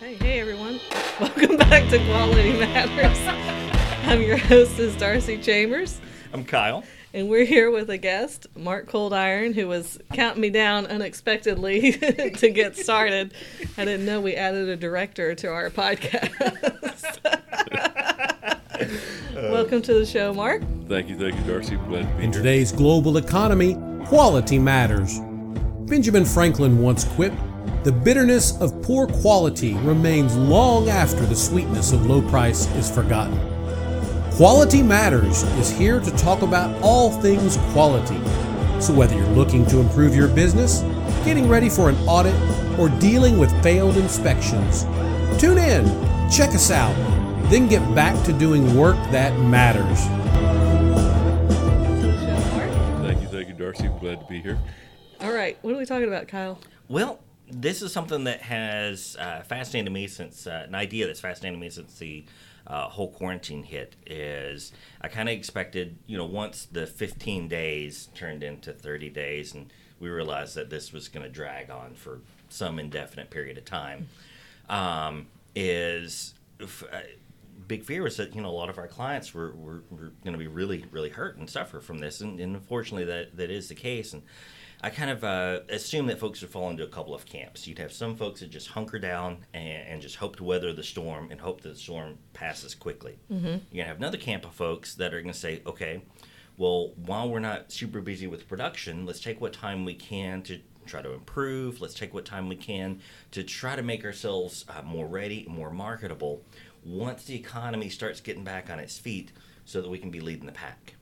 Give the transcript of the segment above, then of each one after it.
Hey, hey everyone. Welcome back to Quality Matters. I'm your hostess, Darcy Chambers, I'm Kyle. and we're here with a guest, Mark Cold Iron, who was counting me down unexpectedly to get started. I didn't know we added a director to our podcast. Uh, Welcome to the show, Mark. Thank you, thank you, Darcy. Glad to be In here. today's global economy, quality matters. Benjamin Franklin once quipped, The bitterness of poor quality remains long after the sweetness of low price is forgotten. Quality Matters is here to talk about all things quality. So, whether you're looking to improve your business, getting ready for an audit, or dealing with failed inspections, tune in, check us out, then get back to doing work that matters. To the show, Mark. Thank you, thank you, Darcy. Glad to be here. All right, what are we talking about, Kyle? Well, this is something that has uh, fascinated me since uh, an idea that's fascinated me since the uh, whole quarantine hit. Is I kind of expected, you know, once the 15 days turned into 30 days, and we realized that this was going to drag on for some indefinite period of time. Um, is uh, big fear was that you know a lot of our clients were, were, were going to be really really hurt and suffer from this and, and unfortunately that that is the case and I kind of uh, assume that folks would fall into a couple of camps. You'd have some folks that just hunker down and, and just hope to weather the storm and hope that the storm passes quickly. Mm-hmm. You're gonna have another camp of folks that are gonna say, okay, well, while we're not super busy with production, let's take what time we can to try to improve. Let's take what time we can to try to make ourselves uh, more ready, more marketable once the economy starts getting back on its feet so that we can be leading the pack.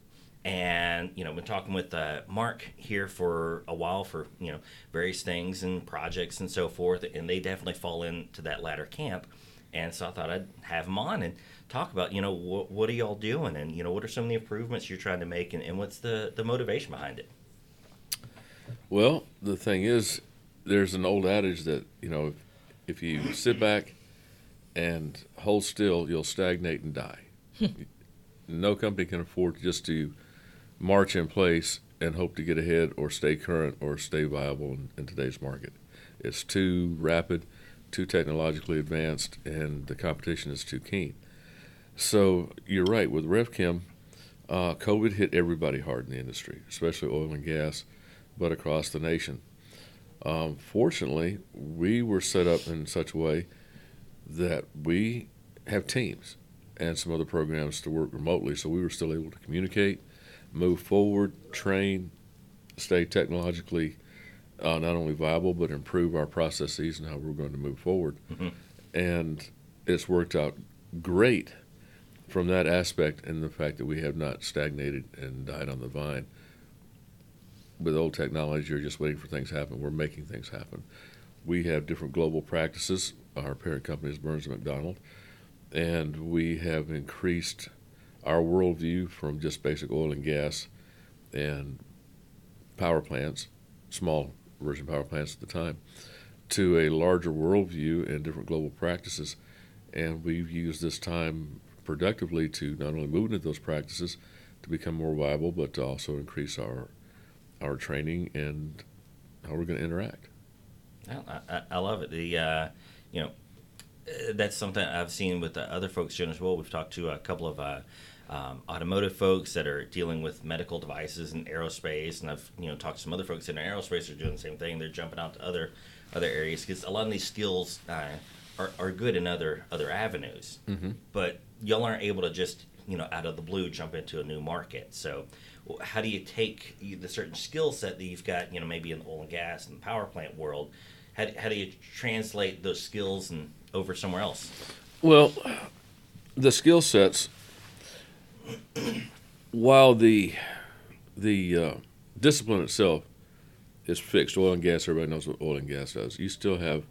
And, you know, been talking with uh, Mark here for a while for, you know, various things and projects and so forth. And they definitely fall into that latter camp. And so I thought I'd have him on and talk about, you know, wh- what are y'all doing? And, you know, what are some of the improvements you're trying to make? And, and what's the, the motivation behind it? Well, the thing is, there's an old adage that, you know, if, if you sit back and hold still, you'll stagnate and die. no company can afford just to march in place and hope to get ahead or stay current or stay viable in, in today's market. It's too rapid, too technologically advanced, and the competition is too keen. So you're right with RevChem. Uh, COVID hit everybody hard in the industry, especially oil and gas, but across the nation. Um, fortunately, we were set up in such a way that we have teams and some other programs to work remotely, so we were still able to communicate, move forward, train, stay technologically uh, not only viable but improve our processes and how we're going to move forward. Mhm. And it's worked out great from that aspect and the fact that we have not stagnated and died on the vine. With old technology, you're just waiting for things to happen. We're making things happen. We have different global practices. Our parent company is Burns and McDonnell, and we have increased our worldview from just basic oil and gas and power plants, small version power plants at the time, to a larger worldview and different global practices. And we've used this time productively to not only move into those practices to become more viable, but to also increase our our training and how we're going to interact. I, I, I love it. The uh, you know that's something I've seen with the other folks doing as well. We've talked to a couple of uh, um, automotive folks that are dealing with medical devices and aerospace, and I've you know talked to some other folks in aerospace who are doing the same thing. They're jumping out to other other areas because a lot of these skills uh, are, are good in other other avenues, Mhm. but y'all aren't able to just you know out of the blue jump into a new market. So how do you take the certain skill set that you've got, you know, maybe in the oil and gas and the power plant world? How, how do you translate those skills and over somewhere else? Well, the skill sets, while the the uh, discipline itself is fixed, oil and gas, everybody knows what oil and gas does. You still have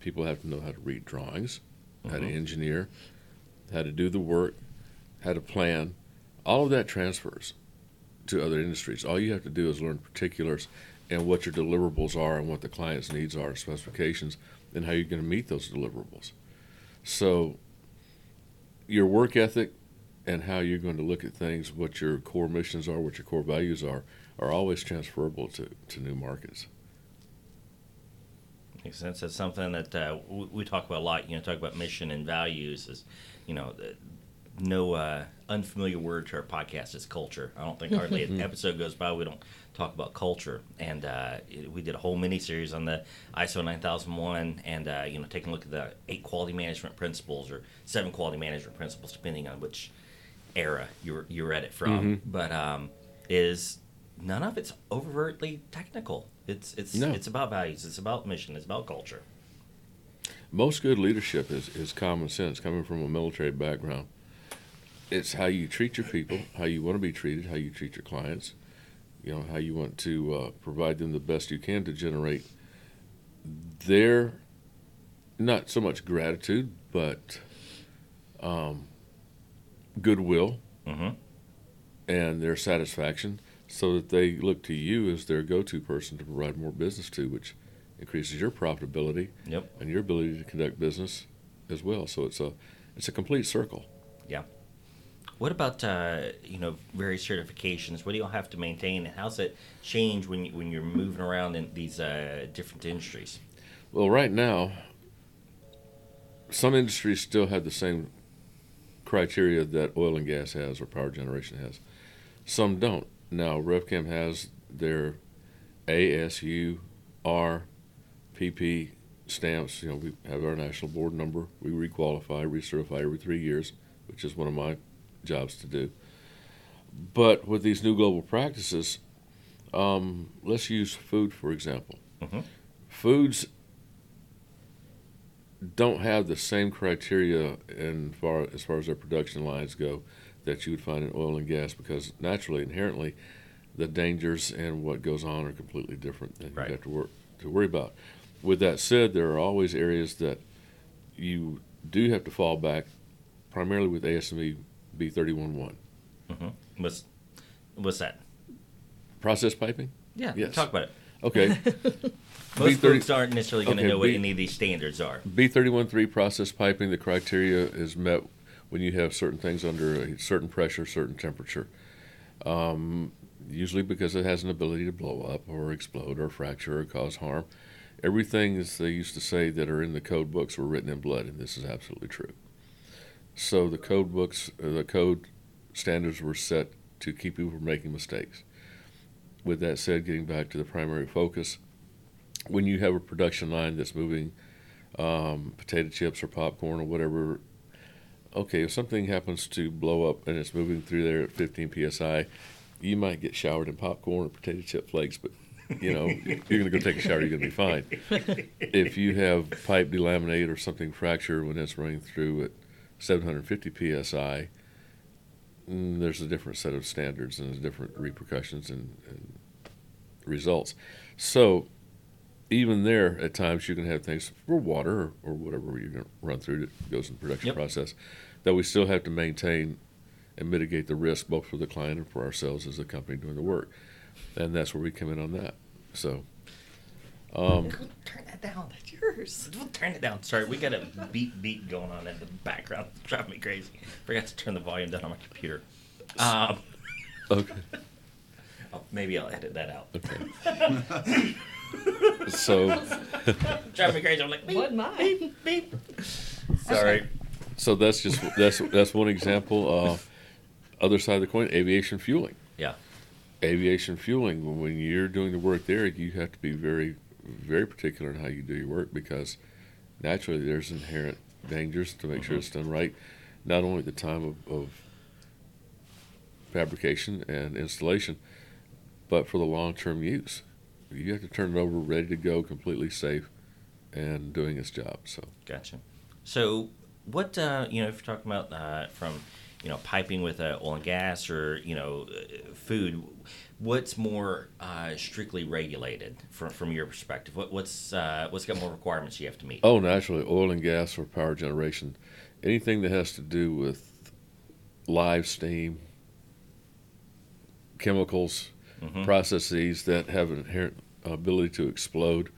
people have to know how to read drawings, how to Mhm. engineer, how to do the work, how to plan. All of that transfers to other industries. All you have to do is learn particulars and what your deliverables are and what the client's needs are, specifications, and how you're going to meet those deliverables. So, your work ethic and how you're going to look at things, what your core missions are, what your core values are, are always transferable to, to new markets. Makes sense. That's something that uh, we, we talk about a lot. You know, talk about mission and values. Is you know, no uh, unfamiliar word to our podcast is culture. I don't think hardly an episode goes by we don't talk about culture. And uh, it- we did a whole mini series on the ISO 9001, and uh, you know, taking a look at the eight quality management principles or seven quality management principles, depending on which era you you read it from. But um, is none of it's overtly technical. It's it's No. it's about values. It's about mission. It's about culture. Most good leadership is, is common sense coming from a military background. It's how you treat your people, how you want to be treated, how you treat your clients, you know, how you want to uh, provide them the best you can to generate their, not so much gratitude, but um, goodwill Mm-hmm. and their satisfaction so that they look to you as their go to person to provide more business to, which increases your profitability Yep. and your ability to conduct business as well. So it's a it's a complete circle. Yeah. What about uh, you know various certifications? What do you all have to maintain, and how's it change when you, when you're moving around in these uh, different industries? Well, right now, some industries still have the same criteria that oil and gas has or power generation has. Some don't. Now, RevChem has their ASU, R, PP stamps. You know, we have our national board number. We requalify, recertify every three years, which is one of my jobs to do. But with these new global practices, um, let's use food for example. Mhm. Foods don't have the same criteria in far as far as their production lines go that you would find in oil and gas because naturally inherently the dangers and what goes on are completely different and Right. you have to work to worry about. With that said, there are always areas that you do have to fall back primarily with ASME B311. Mm-hmm. What's what's that? Process piping? Yeah, Yes. talk about it. Okay. Most B30 folks aren't necessarily going to Okay, know what B- any of these standards are. B313 process piping, the criteria is met when you have certain things under a certain pressure, certain temperature. Um, usually because it has an ability to blow up or explode or fracture or cause harm. Everything, as they used to say, that are in the code books were written in blood, and this is absolutely true. So the code books, uh, the code standards were set to keep people from making mistakes. With that said, getting back to the primary focus, when you have a production line that's moving um, potato chips or popcorn or whatever. Okay, if something happens to blow up and it's moving through there at 15 psi, you might get showered in popcorn or potato chip flakes, but you know you're going to go take a shower. You're going to be fine. if you have pipe delaminate or something fracture when it's running through at 750 psi, Mm, there's a different set of standards and there's different repercussions and, and results. So even there, at times you can have things for water or, or whatever you're going to run through that goes in the production Yep. process that we still have to maintain and mitigate the risk both for the client and for ourselves as the company doing the work. And that's where we come in on that. So, um, Turn that down. That's yours. Turn it down. Sorry, we got a beep beep going on in the background. It's driving me crazy. Forgot to turn the volume down on my computer. Um, okay. oh, maybe I'll edit that out. Okay. so, Driving me crazy. I'm like, beep, What mine? beep, beep. Sorry. so that's just that's that's one example. Uh, other side of the coin, aviation fueling. Yeah. aviation fueling when you're doing the work there you have to be very very particular in how you do your work because naturally there's inherent dangers to make sure it's done right not only at the time of, of fabrication and installation but for the long-term use. You have to turn it over ready to go completely safe and doing its job so. Gotcha. So, what uh, you know, if you're talking about uh, from you know piping with uh, oil and gas or you know uh, food, what's more uh, strictly regulated from from your perspective? What, what's uh, what's got more requirements you have to meet? Oh, naturally, oil and gas or power generation. Anything that has to do with live steam, chemicals, Mhm. processes that have an inherent ability to explode,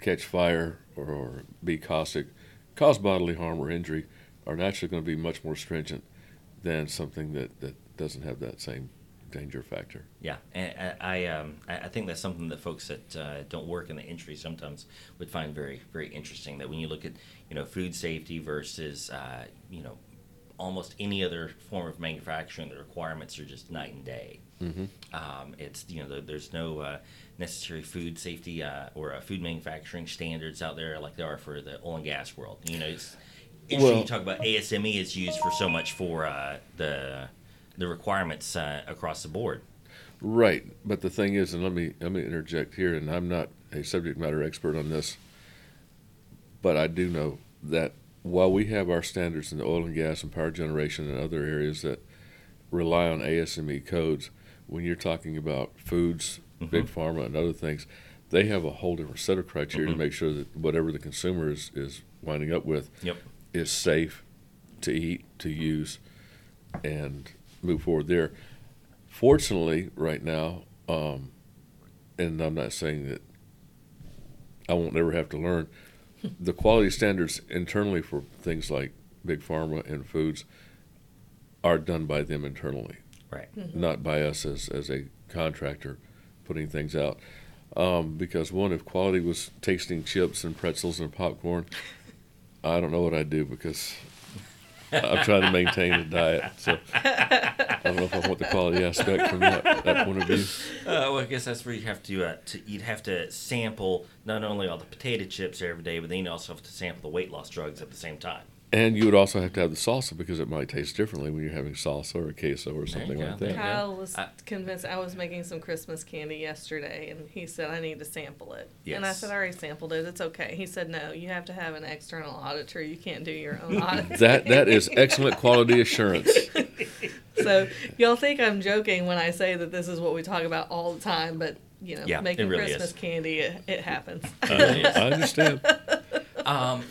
catch fire, or, or be caustic, cause bodily harm or injury, are naturally going to be much more stringent than something that, that doesn't have that same danger factor. Yeah, and I um, I think that's something that folks that uh, don't work in the industry sometimes would find very very interesting. That when you look at you know food safety versus uh, you know almost any other form of manufacturing, the requirements are just night and day. Mm-hmm. Um, it's you know there's no uh, necessary food safety uh, or uh, food manufacturing standards out there like there are for the oil and gas world. You know, it's interesting Well- you talk about ASME is used for so much for uh, the the requirements uh, across the board. Right, but the thing is, and let me let me interject here, and I'm not a subject matter expert on this, but I do know that while we have our standards in the oil and gas and power generation and other areas that rely on ASME codes, when you're talking about foods, big pharma, and other things, they have a whole different set of criteria to make sure that whatever the consumer is, is winding up with Yep. Is safe to eat, to use, and move forward there. Fortunately, right now, um, and I'm not saying that I won't ever have to learn, the quality standards internally for things like big pharma and foods are done by them internally, Right. not by us as, as a contractor putting things out. Um, because one, if quality was tasting chips and pretzels and popcorn, I don't know what I'd do because I'm trying to maintain a diet. So I don't know if I want the quality aspect from that, that point of view. Uh, well, I guess that's where you have to, uh, to you'd have to sample not only all the potato chips every day, but then you also have to sample the weight loss drugs at the same time. And you would also have to have the salsa because it might taste differently when you're having salsa or queso or something like that. Kyle was I- convinced I was making some Christmas candy yesterday, and he said I need to sample it. Yes. And I said I already sampled it. It's okay. He said no, you have to have an external auditor. You can't do your own audit. That that is excellent quality assurance. so y'all think I'm joking when I say that this is what we talk about all the time, but you know, Yeah, making really Christmas is. candy, it, it happens. I, I understand. Um,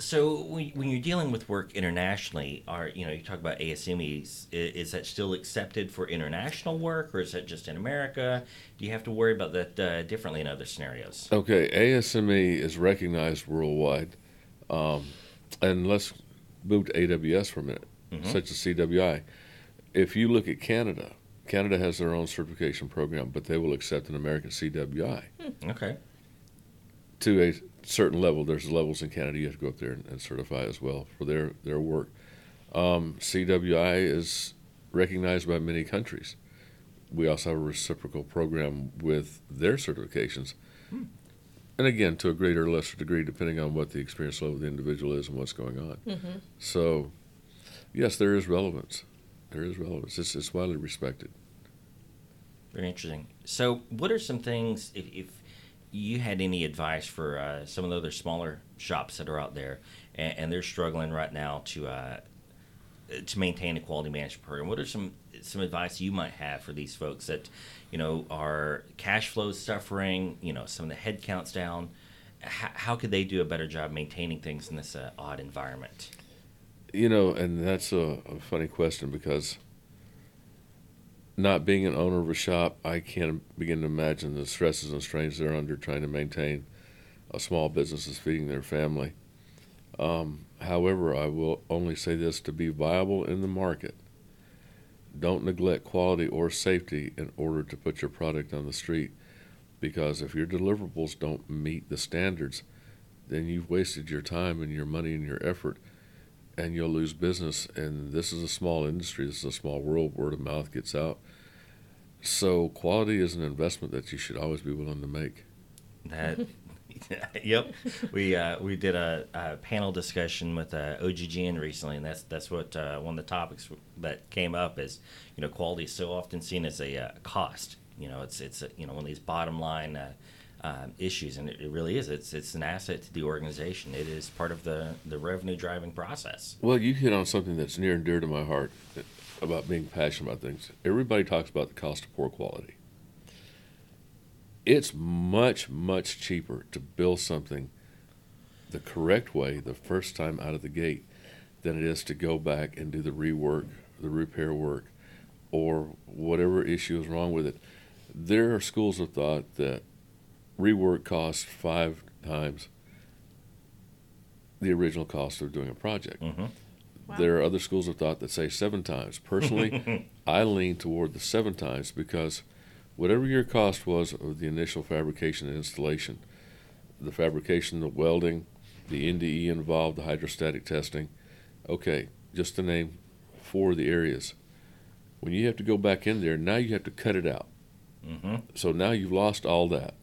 so when, you're dealing with work internationally, are you know you talk about ASMEs? Is, that still accepted for international work, or is that just in America? Do you have to worry about that uh, differently in other scenarios? Okay, ASME is recognized worldwide. Um, and let's move to AWS for a minute, such as CWI. If you look at Canada, Canada has their own certification program, but they will accept an American CWI Okay. to a certain level. There's levels in Canada you have to go up there and, and certify as well for their, their work. Um, CWI is recognized by many countries. We also have a reciprocal program with their certifications. And again, to a greater or lesser degree, depending on what the experience level of the individual is and what's going on. So, yes, there is relevance. There is relevance. It's, it's widely respected. Very interesting. So, what are some things if, if you had any advice for uh, some of the other smaller shops that are out there and, and they're struggling right now to uh, to maintain a quality management program? What are some some advice you might have for these folks that you know are cash flows suffering? You know, some of the headcounts down. How, how could they do a better job maintaining things in this uh, odd environment? You know, and that's a, a funny question because not being an owner of a shop, I can't begin to imagine the stresses and strains they're under trying to maintain a small business that's feeding their family. Um, however, I will only say this to be viable in the market. Don't neglect quality or safety in order to put your product on the street because if your deliverables don't meet the standards, then you've wasted your time and your money and your effort and you'll lose business. And this is a small industry. This is a small world. Word of mouth gets out. So quality is an investment that you should always be willing to make. That, yep. We uh, we did a, a panel discussion with uh, OGGN recently, and that's that's what uh, one of the topics that came up is you know quality is so often seen as a uh, cost. You know, it's it's you know one of these bottom line. Uh, um, issues and it, it really is it's it's an asset to the organization it is part of the the revenue driving process Well, you hit on something that's near and dear to my heart about being passionate about things. Everybody talks about the cost of poor quality. It's much, much cheaper to build something the correct way the first time out of the gate than it is to go back and do the rework, the repair work, or whatever issue is wrong with it. There are schools of thought that rework costs five times the original cost of doing a project mm-hmm. Wow. There are other schools of thought that say seven times. Personally, I lean toward the seven times because whatever your cost was of the initial fabrication and installation, the fabrication, the welding, the NDE involved, the hydrostatic testing, okay, just to name four of the areas. When you have to go back in there, now you have to cut it out. Mm-hmm. So now you've lost all that.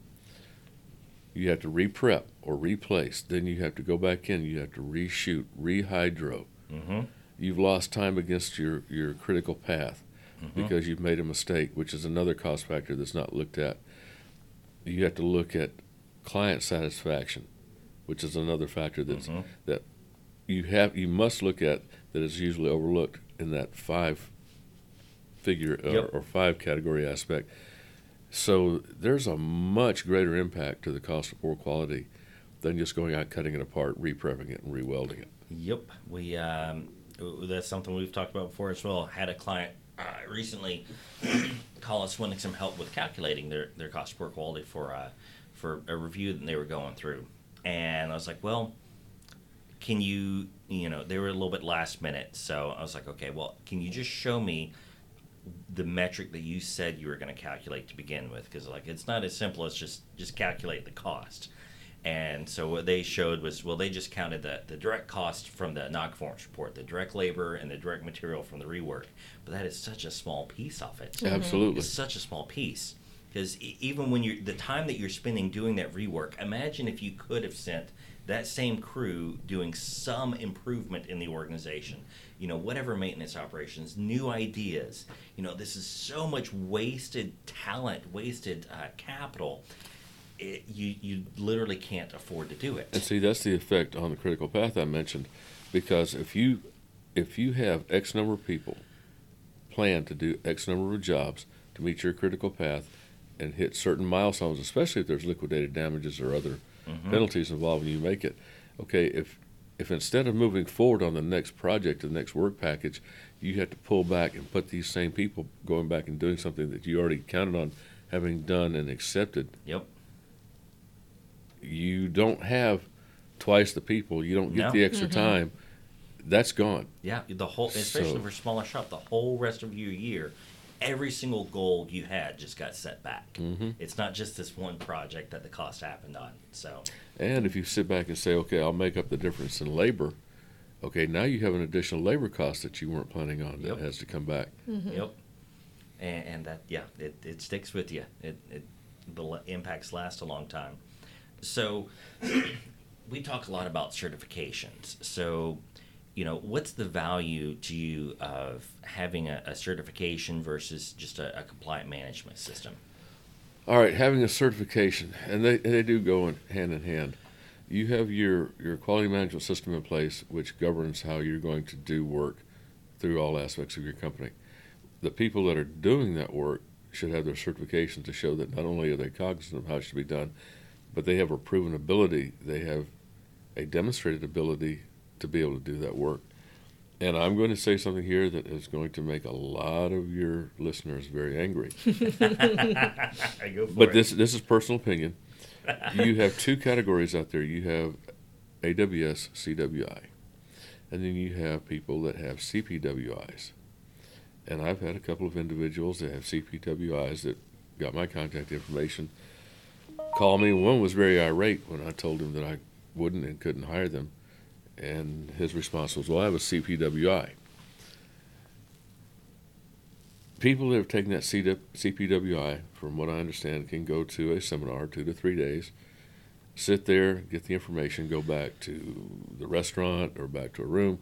You have to re-prep or replace. Then you have to go back in. You have to reshoot, rehydro. Mm-hmm. You've lost time against your, your critical path Mm-hmm. because you've made a mistake, which is another cost factor that's not looked at. You have to look at client satisfaction, which is another factor that's Mhm. that you have you must look at that is usually overlooked in that five figure or, or five category aspect. So there's a much greater impact to the cost of poor quality than just going out cutting it apart, reprepping it, and rewelding it. Yep, we um, that's something we've talked about before as well. Had a client uh, recently call us wanting some help with calculating their, their cost of poor quality for uh, for a review that they were going through, and I was like, well, can you you know they were a little bit last minute, so I was like, okay, well, can you just show me the metric that you said you were going to calculate to begin with because like it's not as simple as just just calculate the cost. And so what they showed was well they just counted the, the direct cost from the non-conformance report the direct labor and the direct material from the rework. But that is such a small piece of it. Mm-hmm. Absolutely. it's such a small piece because even when you're the time that you're spending doing that rework imagine if you could have sent that same crew doing some improvement in the organization. You know whatever maintenance operations new ideas. You know this is so much wasted talent wasted uh, capital. It, you you literally can't afford to do it. And see, that's the effect on the critical path I mentioned, because if you if you have X number of people plan to do X number of jobs to meet your critical path and hit certain milestones, especially if there's liquidated damages or other Mm-hmm. penalties involved when you make it. Okay, if if instead of moving forward on the next project, the next work package, you have to pull back and put these same people going back and doing something that you already counted on having done and accepted, yep you don't have twice the people. You don't get No. the extra mm-hmm. time. That's gone. yeah the whole especially So- for smaller shop the whole rest of your year every single goal you had just got set back Mhm. it's not just this one project that the cost happened on so And if you sit back and say, okay, I'll make up the difference in labor, okay, now you have an additional labor cost that you weren't planning on that Yep. has to come back. Yep. And, and that, yeah, it, it sticks with you. It, it the impacts last a long time. So, we talk a lot about certifications. So, you know, what's the value to you of having a, a certification versus just a, a compliant management system? All right, having a certification, and they, they do go in hand in hand. You have your, your quality management system in place, which governs how you're going to do work through all aspects of your company. The people that are doing that work should have their certification to show that not only are they cognizant of how it should be done, but they have a proven ability, they have a demonstrated ability to be able to do that work. And I'm going to say something here that is going to make a lot of your listeners very angry. Go for But it. this this is personal opinion. You have two categories out there. You have AWS CWI, and then you have people that have CPWIs. And I've had a couple of individuals that have CPWIs that got my contact information, call me. One was very irate when I told him that I wouldn't and couldn't hire them, and his response was, "Well, I have a CPWI." people that have taken that CPWI, from what I understand, can go to a seminar, two to three days, sit there, get the information, go back to the restaurant or back to a room.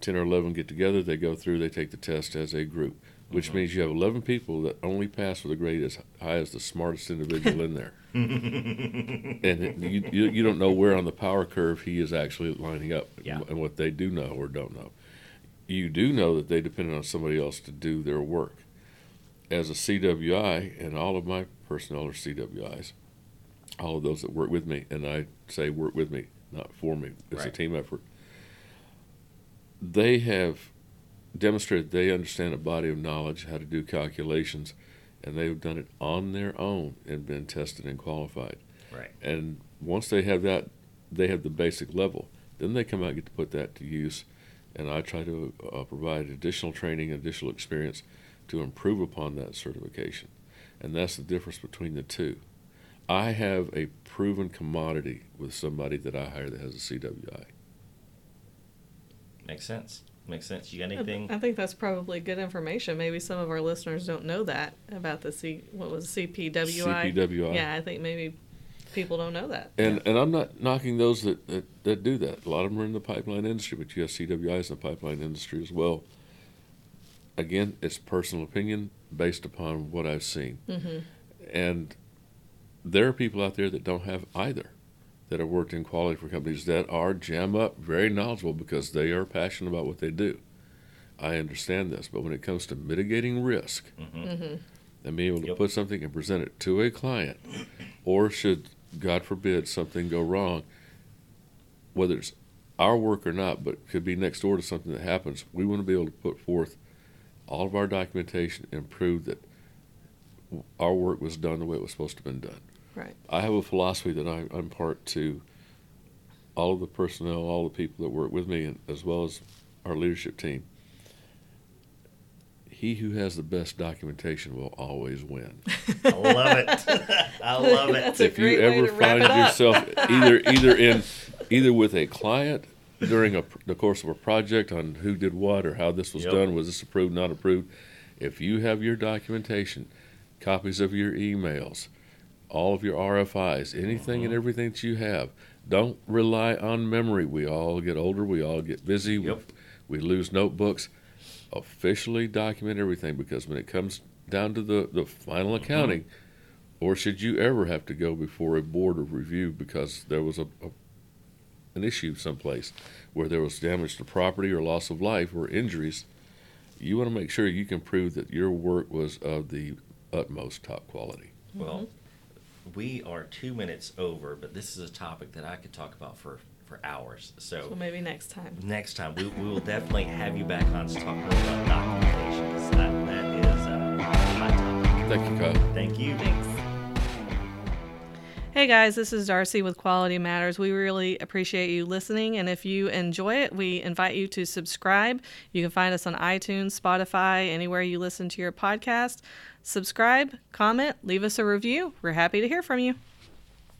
10 or 11 get together, they go through, they take the test as a group, which mm-hmm. means you have 11 people that only pass with a grade as high as the smartest individual in there. and you, you, you don't know where on the power curve he is actually lining up Yeah. and what they do know or don't know you do know that they depended on somebody else to do their work. As a CWI, and all of my personnel are CWIs, all of those that work with me, and I say work with me, not for me, it's a team effort. They have demonstrated they understand a body of knowledge, how to do calculations, and they've done it on their own and been tested and qualified. right. And once they have that, they have the basic level. Then they come out and get to put that to use and I try to uh, provide additional training, additional experience to improve upon that certification. And that's the difference between the two. I have a proven commodity with somebody that I hire that has a CWI. Makes sense. Makes sense. You got anything? I think that's probably good information. Maybe some of our listeners don't know that about the C. What was it, CPWI? CPWI. Yeah, I think maybe people don't know that. And and I'm not knocking those that, that, that do that. A lot of them are in the pipeline industry, but you have CWIs in the pipeline industry as well. Again, it's personal opinion based upon what I've seen. Mm-hmm. And there are people out there that don't have either, that have worked in quality for companies that are jam up, very knowledgeable because they are passionate about what they do. I understand this, but when it comes to mitigating risk Mm-hmm. and being able to Yep. put something and present it to a client, or should, God forbid, something go wrong, whether it's our work or not, but could be next door to something that happens, we want to be able to put forth all of our documentation and prove that our work was done the way it was supposed to have been done. Right. I have a philosophy that I impart to all of the personnel, all the people that work with me, and as well as our leadership team. He who has the best documentation will always win. I love it. I love it. That's if you ever find yourself either either in either with a client during a, the course of a project on who did what or how this was Yep. done, was this approved, not approved, if you have your documentation, copies of your emails, all of your RFIs, anything Mm-hmm. and everything that you have, don't rely on memory. We all get older, we all get busy, Yep. we, we lose notebooks. Officially document everything because when it comes down to the, the final Mm-hmm. accounting, or should you ever have to go before a board of review because there was a, a an issue someplace where there was damage to property or loss of life or injuries, you want to make sure you can prove that your work was of the utmost top quality. Well, we are two minutes over, but this is a topic that I could talk about for, for hours. So, So maybe next time. next time we, we will definitely have you back on to talk more about documentation. 'cause That, that is uh, a hot topic. Thank you, Kyle. Thank you. Thanks. Hey guys, this is Darcy with Quality Matters. We really appreciate you listening, and if you enjoy it, we invite you to subscribe. You can find us on iTunes, Spotify, anywhere you listen to your podcast. Subscribe, comment, leave us a review. We're happy to hear from you.